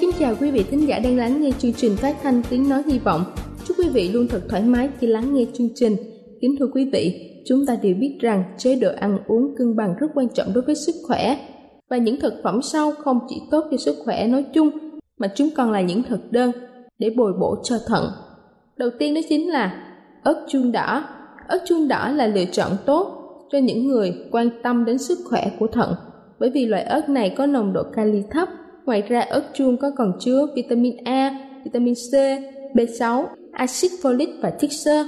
Kính chào quý vị thính giả đang lắng nghe chương trình phát thanh tiếng nói hy vọng. Chúc quý vị luôn thật thoải mái khi lắng nghe chương trình. Kính thưa quý vị, chúng ta đều biết rằng chế độ ăn uống cân bằng rất quan trọng đối với sức khỏe. Và những thực phẩm sau không chỉ tốt cho sức khỏe nói chung, mà chúng còn là những thực đơn để bồi bổ cho thận. Đầu tiên đó chính là ớt chuông đỏ. Ớt chuông đỏ là lựa chọn tốt cho những người quan tâm đến sức khỏe của thận bởi vì loại ớt này có nồng độ kali thấp Ngoài ra ớt chuông có còn chứa vitamin A, vitamin C, B6, axit folic và chất xơ.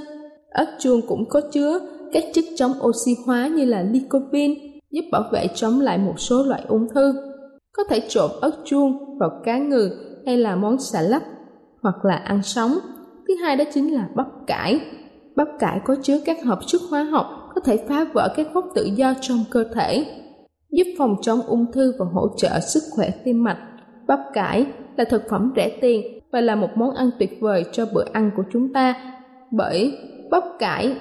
Ớt chuông cũng có chứa các chất chống oxy hóa như là lycopene, giúp bảo vệ chống lại một số loại ung thư. Có thể trộn ớt chuông vào cá ngừ hay là món xà lách hoặc là ăn sống. Thứ hai đó chính là bắp cải. Bắp cải có chứa các hợp chất hóa học có thể phá vỡ các gốc tự do trong cơ thể, giúp phòng chống ung thư và hỗ trợ sức khỏe tim mạch. Bắp cải là thực phẩm rẻ tiền và là một món ăn tuyệt vời cho bữa ăn của chúng ta bởi bắp cải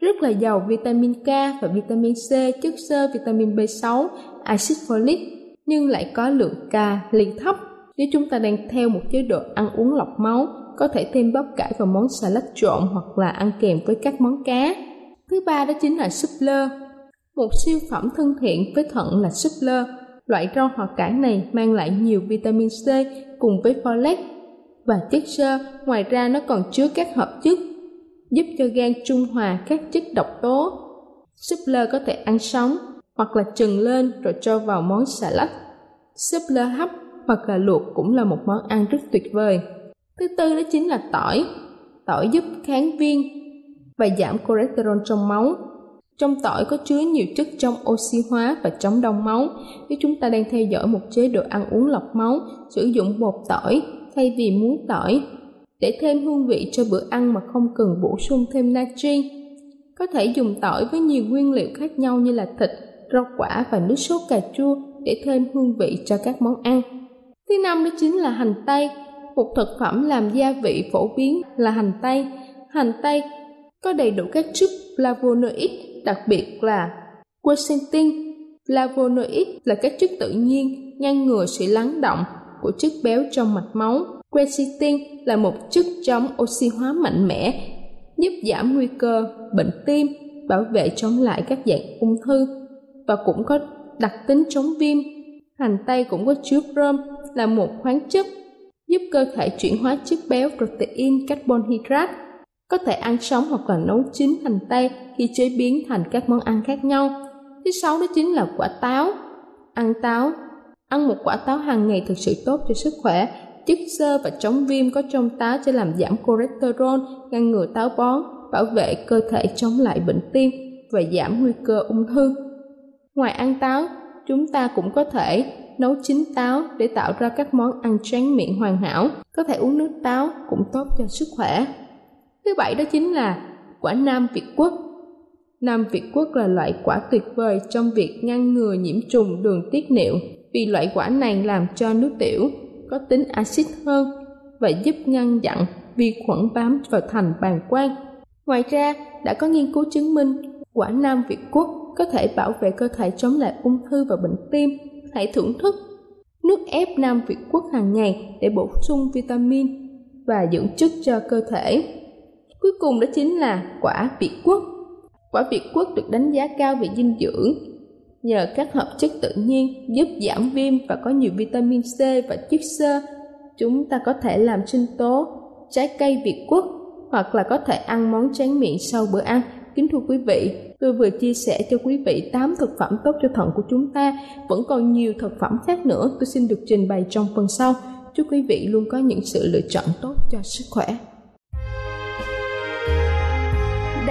rất là giàu vitamin K và vitamin C, chất xơ, vitamin B6, axit folic nhưng lại có lượng kali thấp. Nếu chúng ta đang theo một chế độ ăn uống lọc máu, có thể thêm bắp cải vào món salad trộn hoặc là ăn kèm với các món cá. Thứ ba đó chính là súp lơ. Một siêu phẩm thân thiện với thận là súp lơ Loại rau họ cải này mang lại nhiều vitamin C cùng với folate và chất xơ, ngoài ra nó còn chứa các hợp chất giúp cho gan trung hòa các chất độc tố. Súp lơ có thể ăn sống hoặc là trừng lên rồi cho vào món xà lách. Súp lơ hấp hoặc là luộc cũng là một món ăn rất tuyệt vời. Thứ tư đó chính là tỏi. Tỏi giúp kháng viêm và giảm cholesterol trong máu, trong tỏi có chứa nhiều chất trong oxy hóa và chống đông máu. Nếu chúng ta đang theo dõi một chế độ ăn uống lọc máu, sử dụng bột tỏi thay vì muối tỏi để thêm hương vị cho bữa ăn mà không cần bổ sung thêm natri. Có thể dùng tỏi với nhiều nguyên liệu khác nhau như là thịt, rau quả và nước sốt cà chua để thêm hương vị cho các món ăn. Thứ năm đó chính là hành tây, một thực phẩm làm gia vị phổ biến là hành tây. Hành tây có đầy đủ các chất flavonoid đặc biệt là quercetin. Flavonoid là các chất tự nhiên ngăn ngừa sự lắng động của chất béo trong mạch máu. Quercetin là một chất chống oxy hóa mạnh mẽ, giúp giảm nguy cơ bệnh tim, bảo vệ chống lại các dạng ung thư và cũng có đặc tính chống viêm. Hành tây cũng có chứa brom là một khoáng chất giúp cơ thể chuyển hóa chất béo protein carbon hydrate có thể ăn sống hoặc là nấu chín hành tây khi chế biến thành các món ăn khác nhau. Thứ sáu đó chính là quả táo. Ăn táo Ăn một quả táo hàng ngày thực sự tốt cho sức khỏe. Chất xơ và chống viêm có trong táo sẽ làm giảm cholesterol, ngăn ngừa táo bón, bảo vệ cơ thể chống lại bệnh tim và giảm nguy cơ ung thư. Ngoài ăn táo, chúng ta cũng có thể nấu chín táo để tạo ra các món ăn tráng miệng hoàn hảo. Có thể uống nước táo cũng tốt cho sức khỏe. Thứ bảy đó chính là quả nam Việt Quốc. Nam Việt Quốc là loại quả tuyệt vời trong việc ngăn ngừa nhiễm trùng đường tiết niệu vì loại quả này làm cho nước tiểu có tính axit hơn và giúp ngăn chặn vi khuẩn bám vào thành bàng quang. Ngoài ra, đã có nghiên cứu chứng minh quả nam Việt Quốc có thể bảo vệ cơ thể chống lại ung thư và bệnh tim. Hãy thưởng thức nước ép nam Việt Quốc hàng ngày để bổ sung vitamin và dưỡng chất cho cơ thể. Cuối cùng đó chính là quả Việt quất Quả Việt quất được đánh giá cao về dinh dưỡng nhờ các hợp chất tự nhiên giúp giảm viêm và có nhiều vitamin C và chất xơ. Chúng ta có thể làm sinh tố, trái cây Việt quất hoặc là có thể ăn món tráng miệng sau bữa ăn. Kính thưa quý vị, tôi vừa chia sẻ cho quý vị 8 thực phẩm tốt cho thận của chúng ta. Vẫn còn nhiều thực phẩm khác nữa tôi xin được trình bày trong phần sau. Chúc quý vị luôn có những sự lựa chọn tốt cho sức khỏe.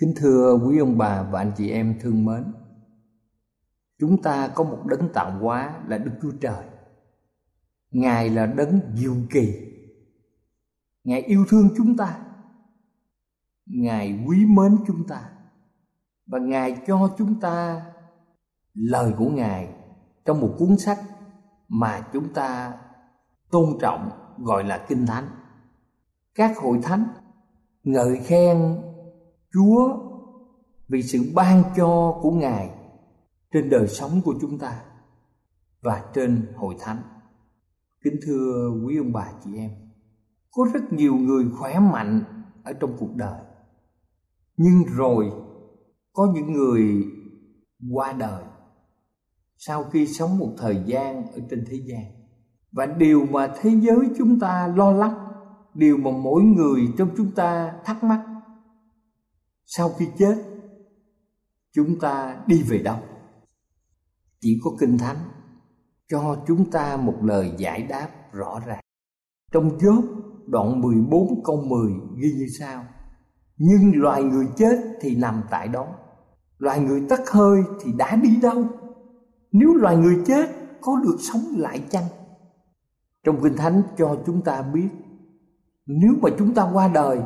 Kính thưa quý ông bà và anh chị em thương mến, chúng ta có một đấng tạo hóa là đức chúa trời. Ngài là đấng diệu kỳ. Ngài yêu thương chúng ta. Ngài quý mến chúng ta. Và ngài cho chúng ta lời của ngài trong một cuốn sách mà chúng ta tôn trọng, gọi là kinh thánh. Các hội thánh ngợi khen chúa vì sự ban cho của ngài trên đời sống của chúng ta và trên hội thánh. Kính thưa quý ông bà chị em, có rất nhiều người khỏe mạnh ở trong cuộc đời, nhưng rồi có những người qua đời sau khi sống một thời gian ở trên thế gian. Và điều mà thế giới chúng ta lo lắng, điều mà mỗi người trong chúng ta thắc mắc sau khi chết, chúng ta đi về đâu? Chỉ có kinh thánh cho chúng ta một lời giải đáp rõ ràng. Trong chốt đoạn 14 câu 10 ghi như sau. Nhưng loài người chết thì nằm tại đó. Loài người tắt hơi thì đã đi đâu? Nếu loài người chết, có được sống lại chăng? Trong Kinh Thánh cho chúng ta biết, Nếu mà chúng ta qua đời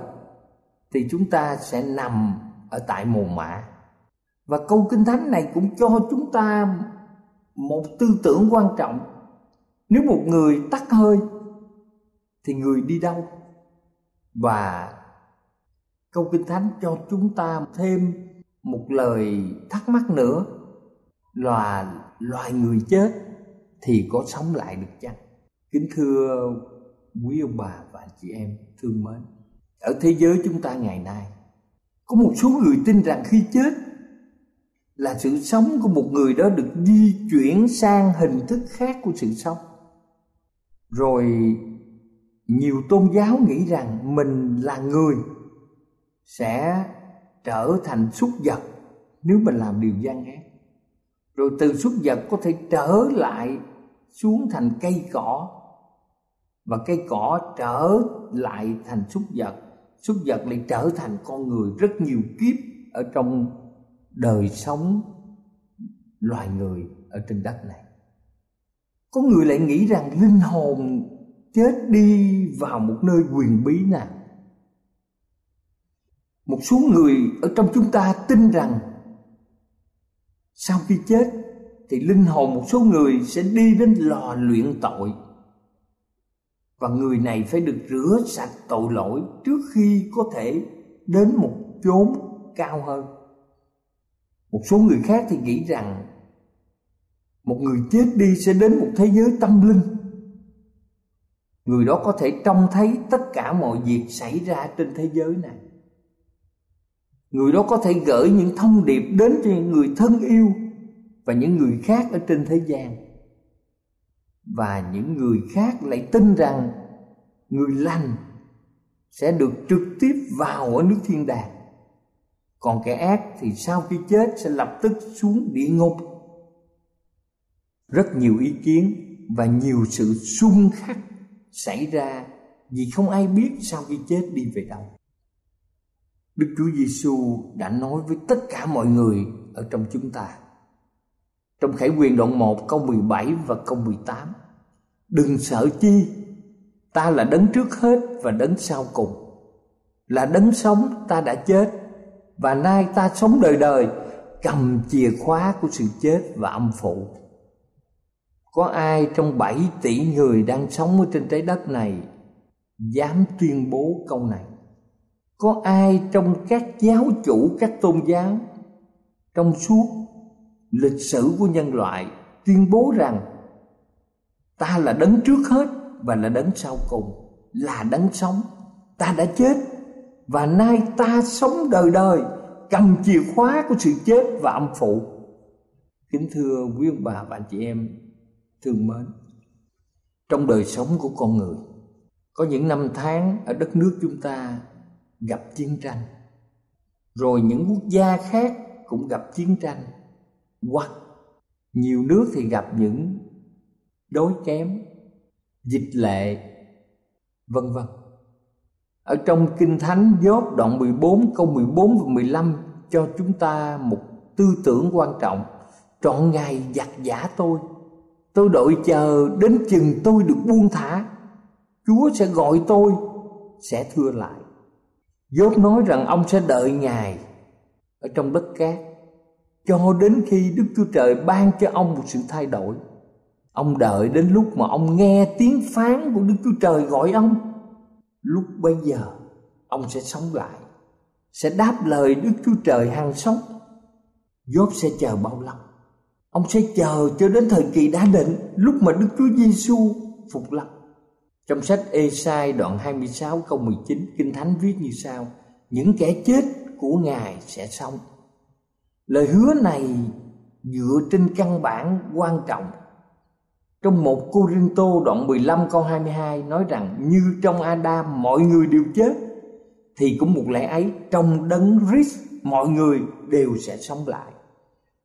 thì chúng ta sẽ nằm ở tại mồ mả. Và câu Kinh Thánh này cũng cho chúng ta một tư tưởng quan trọng. Nếu một người tắt hơi, thì người đi đâu? Và câu kinh thánh cho chúng ta thêm một lời thắc mắc nữa là loài người chết thì có sống lại được chăng? Kính thưa quý ông bà và chị em thương mến ở thế giới chúng ta ngày nay, có một số người tin rằng khi chết là sự sống của một người đó được di chuyển sang hình thức khác của sự sống. Rồi nhiều tôn giáo nghĩ rằng mình là người sẽ trở thành súc vật nếu mình làm điều gian ác. Rồi từ súc vật có thể trở lại xuống thành cây cỏ và cây cỏ trở lại thành súc vật súc vật lại trở thành con người rất nhiều kiếp ở trong đời sống loài người ở trên đất này. Có người lại nghĩ rằng linh hồn chết đi vào một nơi quyền bí nào. Một số người ở trong chúng ta tin rằng sau khi chết thì linh hồn một số người sẽ đi đến lò luyện tội và người này phải được rửa sạch tội lỗi trước khi có thể đến một chốn cao hơn. Một số người khác thì nghĩ rằng một người chết đi sẽ đến một thế giới tâm linh. Người đó có thể trông thấy tất cả mọi việc xảy ra trên thế giới này. Người đó có thể gửi những thông điệp đến cho những người thân yêu và những người khác ở trên thế gian và những người khác lại tin rằng người lành sẽ được trực tiếp vào ở nước thiên đàng còn kẻ ác thì sau khi chết sẽ lập tức xuống địa ngục rất nhiều ý kiến và nhiều sự xung khắc xảy ra vì không ai biết sau khi chết đi về đâu. Đức Chúa Giêsu đã nói với tất cả mọi người ở trong chúng ta. Trong Khải quyền đoạn 1 câu 17 và câu 18 Đừng sợ chi, Ta là đấng trước hết và đấng sau cùng. Là đấng sống, ta đã chết, Và nay ta sống đời đời, Cầm chìa khóa của sự chết và âm phụ. Có ai trong 7 tỷ người đang sống ở trên trái đất này dám tuyên bố câu này? Có ai trong các giáo chủ, các tôn giáo trong suốt lịch sử của nhân loại tuyên bố rằng ta là đấng trước hết và là đấng sau cùng, là đấng sống. Ta đã chết và nay ta sống đời đời, cầm chìa khóa của sự chết và âm phụ. Kính thưa quý ông bà và anh chị em, thương mến, trong đời sống của con người, có những năm tháng ở đất nước chúng ta gặp chiến tranh, rồi những quốc gia khác cũng gặp chiến tranh hoặc nhiều nước thì gặp những đối kém, dịch lệ, vân vân. Ở trong kinh thánh Gióp đoạn 14 câu 14 và 15 cho chúng ta một tư tưởng quan trọng. Trọn ngày giặt giả tôi Tôi đợi chờ đến chừng tôi được buông thả. Chúa sẽ gọi tôi, Sẽ thưa lại. Dốt nói rằng ông sẽ đợi Ngài Ở trong đất cát. Cho đến khi Đức Chúa Trời ban cho ông một sự thay đổi, Ông đợi đến lúc mà ông nghe tiếng phán của Đức Chúa Trời gọi ông, Lúc bây giờ ông sẽ sống lại, Sẽ đáp lời Đức Chúa Trời hằng sống. Dốt sẽ chờ bao lâu? Ông sẽ chờ cho đến thời kỳ đã định, lúc mà Đức Chúa Giêsu phục lâm. Trong sách Ê-sai đoạn 26 câu 19 Kinh Thánh viết như sau, Những kẻ chết của Ngài sẽ sống. Lời hứa này dựa trên căn bản quan trọng Trong một Cô Rinh Tô đoạn 15 câu 22 nói rằng Như trong Adam mọi người đều chết Thì cũng một lẽ ấy trong đấng Christ mọi người đều sẽ sống lại.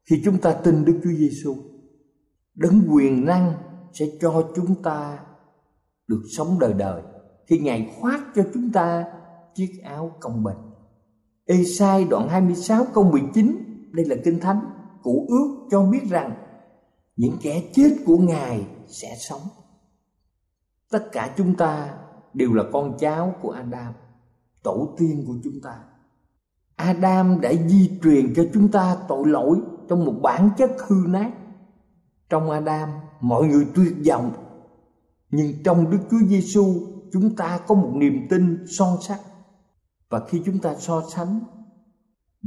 Khi chúng ta tin Đức Chúa Giêsu, đấng quyền năng sẽ cho chúng ta được sống đời đời khi Ngài khoác cho chúng ta chiếc áo công bình. Ê-sai đoạn 26 câu 19 đây là kinh thánh Cụ ước cho biết rằng Những kẻ chết của Ngài sẽ sống. Tất cả chúng ta đều là con cháu của Adam, Tổ tiên của chúng ta. Adam đã di truyền cho chúng ta tội lỗi Trong một bản chất hư nát. Trong Adam, mọi người tuyệt vọng. Nhưng trong Đức Chúa Giêsu chúng ta có một niềm tin son sắc. Và khi chúng ta so sánh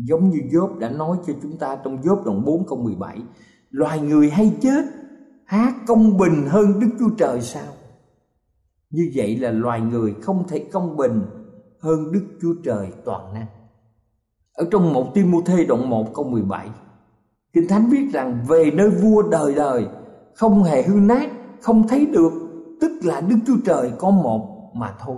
giống như Job đã nói cho chúng ta trong Job đoạn 4 câu 17 loài người hay chết, há công bình hơn Đức Chúa Trời sao? Như vậy là loài người không thể công bình hơn Đức Chúa Trời toàn năng. Ở trong một Timôthê đoạn 1 câu 17 Kinh Thánh viết rằng, về nơi vua đời đời, không hề hư nát, không thấy được, tức là Đức Chúa Trời có một mà thôi.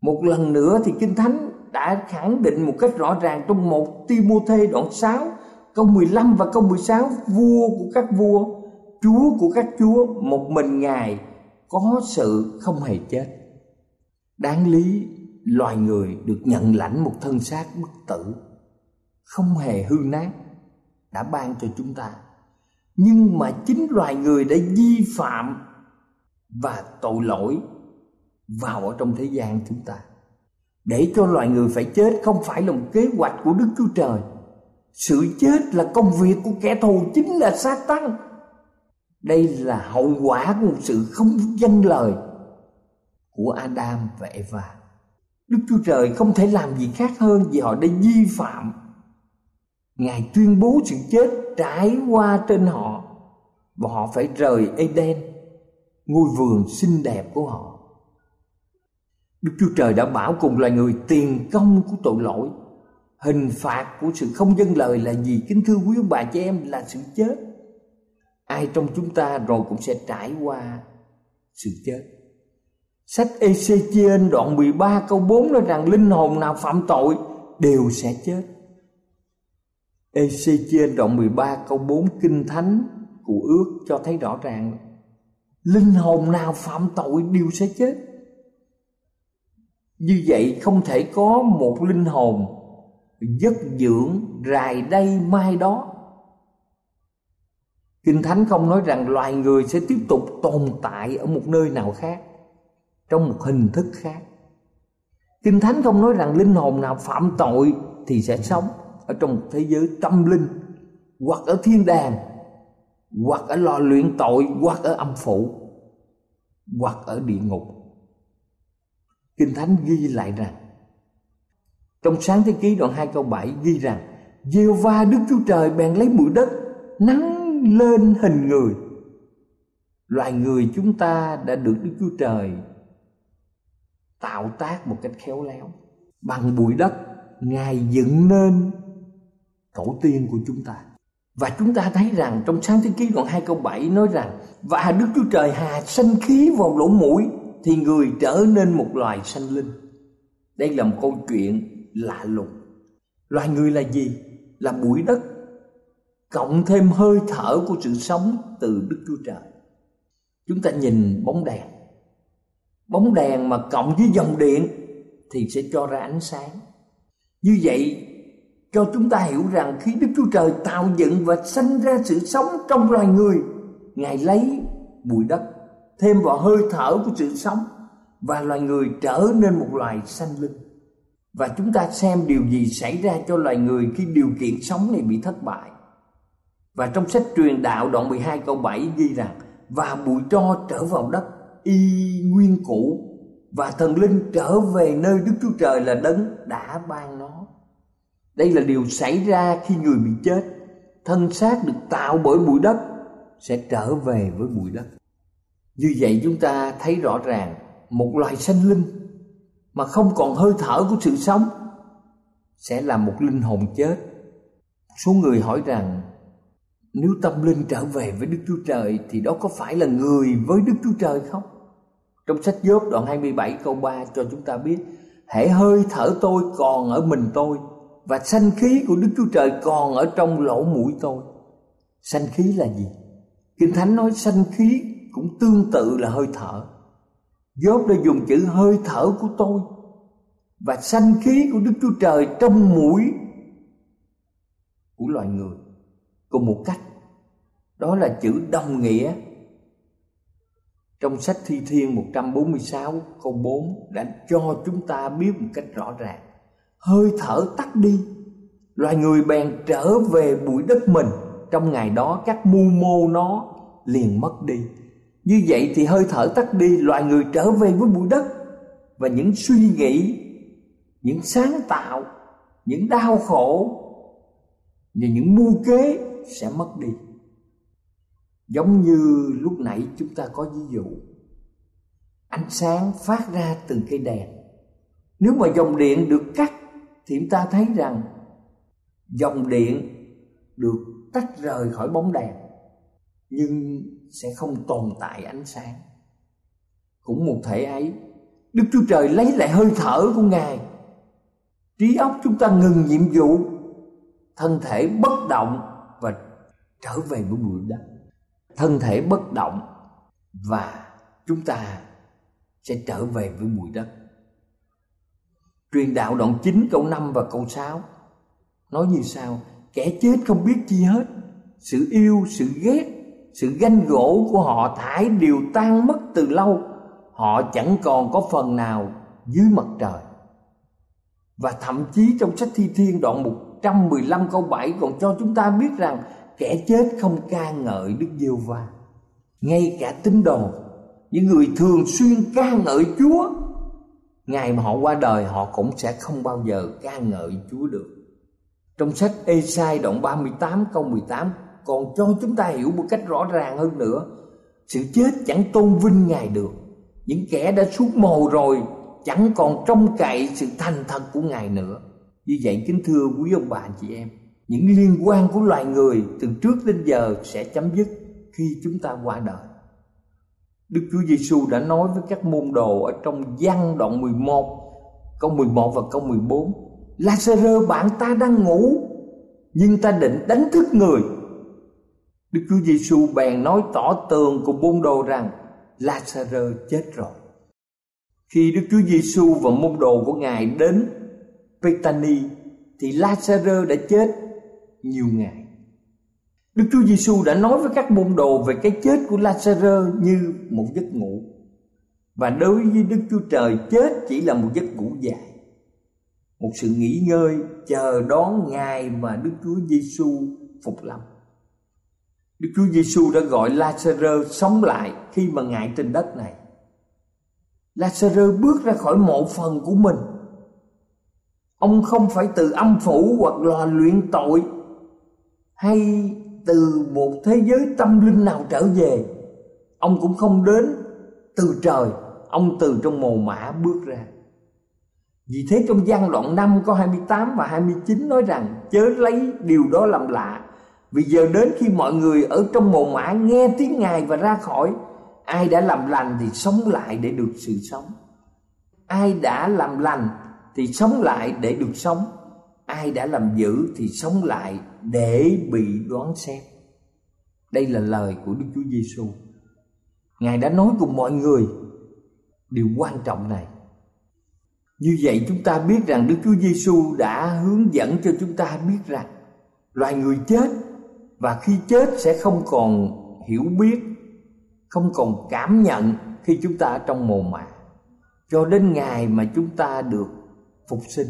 Một lần nữa thì Kinh Thánh đã khẳng định một cách rõ ràng trong một Timôthê đoạn 6 câu 15 và câu 16 vua của các vua, chúa của các chúa, một mình Ngài có sự không hề chết. Đáng lý loài người được nhận lãnh một thân xác bất tử, không hề hư nát đã ban cho chúng ta. Nhưng mà chính loài người đã vi phạm và tội lỗi vào ở trong thế gian chúng ta để cho loài người phải chết không phải là một kế hoạch của Đức Chúa Trời. Sự chết là công việc của kẻ thù chính là sa tăng đây là hậu quả của một sự không dân lời của Adam và Eva. Đức Chúa Trời không thể làm gì khác hơn vì họ đã vi phạm. Ngài tuyên bố sự chết trải qua trên họ Và họ phải rời Eden, Ngôi vườn xinh đẹp của họ. Đức Chúa Trời đã bảo cùng loài người, tiền công của tội lỗi, Hình phạt của sự không dân lời là gì? Kính thưa quý ông bà chị em, là sự chết. Ai trong chúng ta rồi cũng sẽ trải qua sự chết. Sách Ezechiel đoạn 13 câu 4 nói rằng, linh hồn nào phạm tội đều sẽ chết. Ezechiel đoạn 13 câu 4 kinh thánh của ước cho thấy rõ ràng, Linh hồn nào phạm tội đều sẽ chết như vậy không thể có một linh hồn giấc dưỡng rài đây mai đó. Kinh thánh không nói rằng loài người sẽ tiếp tục tồn tại ở một nơi nào khác, trong một hình thức khác. Kinh thánh không nói rằng linh hồn nào phạm tội thì sẽ sống ở trong một thế giới tâm linh, hoặc ở thiên đàng, hoặc ở lò luyện tội, hoặc ở âm phủ, hoặc ở địa ngục. Kinh Thánh ghi lại rằng, Trong sáng thế ký đoạn 2 câu 7 ghi rằng Diêu va Đức Chúa Trời bèn lấy bụi đất, Nắng lên hình người. Loài người chúng ta đã được Đức Chúa Trời Tạo tác một cách khéo léo. Bằng bụi đất, Ngài dựng nên Tổ tiên của chúng ta. Và chúng ta thấy rằng trong sáng thế ký đoạn 2 câu 7 nói rằng, Và Đức Chúa Trời hà sanh khí vào lỗ mũi thì người trở nên một loài sanh linh. Đây là một câu chuyện lạ lùng. Loài người là gì? Là bụi đất, cộng thêm hơi thở của sự sống từ đức chúa trời. Chúng ta nhìn bóng đèn. Bóng đèn mà cộng với dòng điện thì sẽ cho ra ánh sáng. Như vậy, cho chúng ta hiểu rằng khi đức chúa trời tạo dựng và sanh ra sự sống trong loài người, ngài lấy bụi đất thêm vào hơi thở của sự sống và loài người trở nên một loài sanh linh và chúng ta xem điều gì xảy ra cho loài người khi điều kiện sống này bị thất bại và trong sách truyền đạo đoạn 12 câu 7 ghi rằng và bụi tro trở vào đất y nguyên cũ và thần linh trở về nơi Đức Chúa Trời là đấng đã ban nó. Đây là điều xảy ra khi người bị chết, thân xác được tạo bởi bụi đất sẽ trở về với bụi đất. Như vậy chúng ta thấy rõ ràng một loài sanh linh mà không còn hơi thở của sự sống sẽ là một linh hồn chết. Số người hỏi rằng, nếu tâm linh trở về với Đức Chúa Trời thì đó có phải là người với Đức Chúa Trời không? Trong sách Gióp đoạn 27 câu 3 cho chúng ta biết Hãy hơi thở tôi còn ở mình tôi và sanh khí của Đức Chúa Trời còn ở trong lỗ mũi tôi. Sanh khí là gì? Kinh Thánh nói sanh khí cũng tương tự là hơi thở. Gióp đã dùng chữ hơi thở của tôi và sanh khí của Đức Chúa Trời trong mũi của loài người cùng một cách. Đó là chữ đồng nghĩa. Trong sách Thi Thiên 146 câu 4 đã cho chúng ta biết một cách rõ ràng. Hơi thở tắt đi, loài người bèn trở về bụi đất mình. Trong ngày đó, các mưu mô nó liền mất đi như vậy thì hơi thở tắt đi, loài người trở về với bụi đất. Và những suy nghĩ, những sáng tạo, những đau khổ và những mưu kế sẽ mất đi. Giống như lúc nãy chúng ta có ví dụ, ánh sáng phát ra từ cây đèn. Nếu mà dòng điện được cắt thì chúng ta thấy rằng dòng điện được tách rời khỏi bóng đèn. Nhưng sẽ không tồn tại ánh sáng. Cũng một thể ấy, đức chúa trời lấy lại hơi thở của ngài. Trí óc chúng ta ngừng nhiệm vụ, thân thể bất động và trở về với bụi đất. Thân thể bất động và chúng ta sẽ trở về với bụi đất. Truyền đạo đoạn 9 câu 5 và câu 6 nói như sau, kẻ chết không biết chi hết, sự yêu, sự ghét sự ganh gỗ của họ thải đều tan mất từ lâu. Họ chẳng còn có phần nào dưới mặt trời. Và thậm chí trong sách thi thiên đoạn 115 câu 7 còn cho chúng ta biết rằng kẻ chết không ca ngợi Đức Giêsu va ngay cả tín đồ, những người thường xuyên ca ngợi Chúa, ngày mà họ qua đời họ cũng sẽ không bao giờ ca ngợi Chúa được. Trong sách Esai đoạn 38 câu 18 còn cho chúng ta hiểu một cách rõ ràng hơn nữa, sự chết chẳng tôn vinh ngài được. Những kẻ đã xuống mồ rồi chẳng còn trông cậy sự thành thật của ngài nữa. Như vậy, kính thưa quý ông bà anh chị em, những liên quan của loài người từ trước đến giờ sẽ chấm dứt khi chúng ta qua đời. Đức Chúa Giêsu đã nói với các môn đồ ở trong văn đoạn 11 câu 11 và câu 14 Lazarơ bạn ta đang ngủ, nhưng ta định đánh thức người. Đức Chúa Giêsu bèn nói tỏ tường cùng môn đồ rằng Lazarơ chết rồi khi Đức Chúa Giêsu và môn đồ của Ngài đến Bethany, thì Lazarơ đã chết nhiều ngày. Đức Chúa Giêsu đã nói với các môn đồ về cái chết của Lazarơ như một giấc ngủ. Và đối với Đức Chúa Trời, chết chỉ là một giấc ngủ dài. Một sự nghỉ ngơi chờ đón ngày mà Đức Chúa Giêsu phục lâm. Đức Chúa Giêsu đã gọi Lazarus sống lại khi mà ngài trên đất này. Lazarus bước ra khỏi mộ phần của mình. Ông không phải từ âm phủ hoặc lò luyện tội hay từ một thế giới tâm linh nào trở về. Ông cũng không đến từ trời, ông từ trong mồ mã bước ra. Vì thế trong gian đoạn 5 có 28 và 29 nói rằng chớ lấy điều đó làm lạ. Vì giờ đến khi mọi người ở trong mồ mã nghe tiếng Ngài và ra khỏi, ai đã làm lành thì sống lại để được sự sống. Ai đã làm lành thì sống lại để được sống. Ai đã làm dữ thì sống lại để bị đoán xét. Đây là lời của đức chúa giêsu ngài đã nói cùng mọi người điều quan trọng này. Như vậy chúng ta biết rằng đức chúa giêsu đã hướng dẫn cho chúng ta biết rằng loài người chết và khi chết sẽ không còn hiểu biết, không còn cảm nhận khi chúng ta ở trong mồ mả. Cho đến ngày mà chúng ta được phục sinh,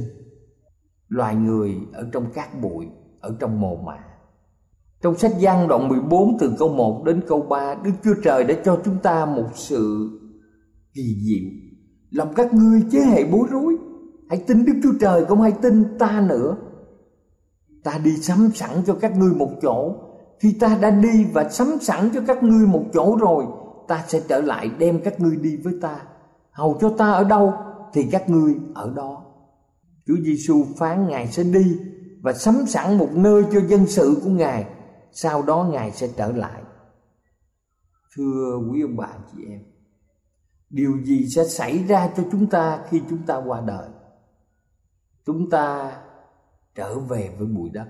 loài người ở trong cát bụi, ở trong mồ mả. Trong sách gian đoạn 14 từ câu 1 đến câu 3 Đức Chúa Trời đã cho chúng ta một sự kỳ diệu. Lòng các ngươi chế hệ bối rối. Hãy tin Đức Chúa Trời không hãy tin ta nữa. Ta đi sắm sẵn cho các ngươi một chỗ. Khi ta đã đi và sắm sẵn cho các ngươi một chỗ rồi, ta sẽ trở lại đem các ngươi đi với ta. Hầu cho ta ở đâu thì các ngươi ở đó. Chúa Giêsu phán Ngài sẽ đi và sắm sẵn một nơi cho dân sự của Ngài. Sau đó Ngài sẽ trở lại. Thưa quý ông bà chị em, điều gì sẽ xảy ra cho chúng ta khi chúng ta qua đời? Chúng ta trở về với bụi đất.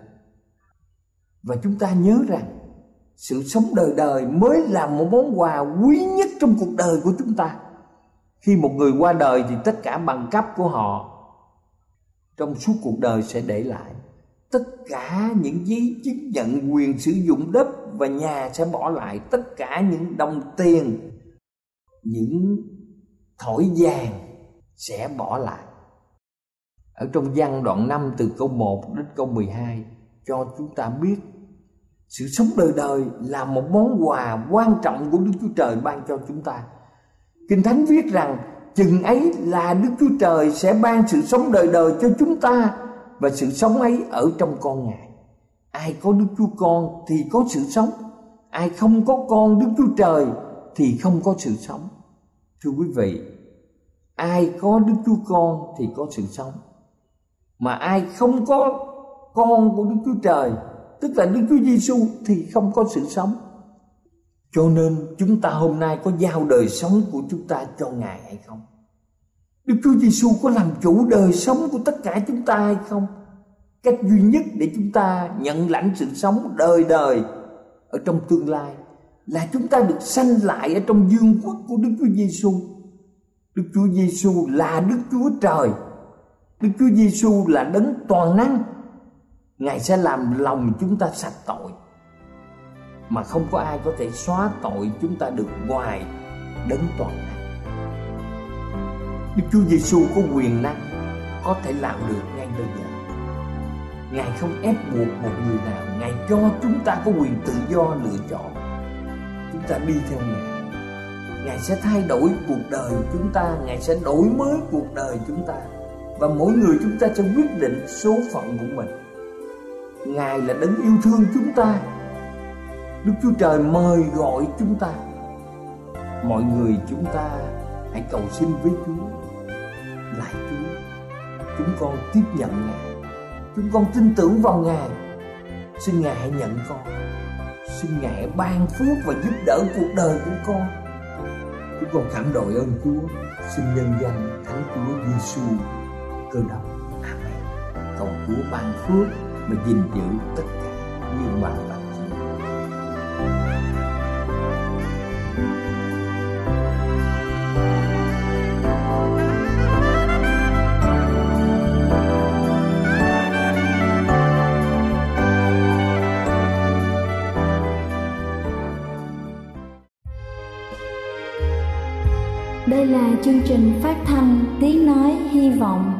Và chúng ta nhớ rằng, sự sống đời đời mới là một món quà quý nhất trong cuộc đời của chúng ta. Khi một người qua đời thì tất cả bằng cấp của họ trong suốt cuộc đời sẽ để lại. Tất cả những giấy chứng nhận quyền sử dụng đất và nhà sẽ bỏ lại. Tất cả những đồng tiền, những thỏi vàng sẽ bỏ lại ở trong văn đoạn 5 từ câu 1 đến câu 12 cho chúng ta biết sự sống đời đời là một món quà quan trọng của Đức Chúa Trời ban cho chúng ta. Kinh Thánh viết rằng chừng ấy là Đức Chúa Trời sẽ ban sự sống đời đời cho chúng ta và sự sống ấy ở trong con Ngài. Ai có Đức Chúa Con thì có sự sống, ai không có con Đức Chúa Trời thì không có sự sống. Thưa quý vị, ai có Đức Chúa Con thì có sự sống. Mà ai không có con của Đức Chúa Trời, tức là Đức Chúa Giêsu thì không có sự sống. Cho nên chúng ta hôm nay có giao đời sống của chúng ta cho Ngài hay không? Đức Chúa Giêsu có làm chủ đời sống của tất cả chúng ta hay không? Cách duy nhất để chúng ta nhận lãnh sự sống đời đời ở trong tương lai là chúng ta được sanh lại ở trong dương quốc của Đức Chúa Giêsu. Đức Chúa Giêsu là Đức Chúa Trời. Đức Chúa Giêsu là đấng toàn năng. Ngài sẽ làm lòng chúng ta sạch tội, Mà không có ai có thể xóa tội chúng ta được ngoài đấng toàn năng. Đức Chúa Giêsu có quyền năng, Có thể làm được ngay bây giờ. Ngài không ép buộc một người nào, Ngài cho chúng ta có quyền tự do lựa chọn. Chúng ta đi theo Ngài. Ngài sẽ thay đổi cuộc đời chúng ta, Ngài sẽ đổi mới cuộc đời chúng ta. Và mỗi người chúng ta sẽ quyết định số phận của mình. Ngài là đấng yêu thương chúng ta. Đức Chúa Trời mời gọi chúng ta. Mọi người chúng ta hãy cầu xin với Chúa. Lại Chúa. Chúng con tiếp nhận Ngài. Chúng con tin tưởng vào Ngài. Xin Ngài hãy nhận con. Xin Ngài hãy ban phước và giúp đỡ cuộc đời của con. Chúng con cảm đội ơn Chúa. Xin nhân danh Thánh Chúa Giêsu cơ đốc Amen Cầu Chúa ban phước mà gìn giữ tất cả như bạn bạn Đây là chương trình phát thanh Tiếng Nói Hy Vọng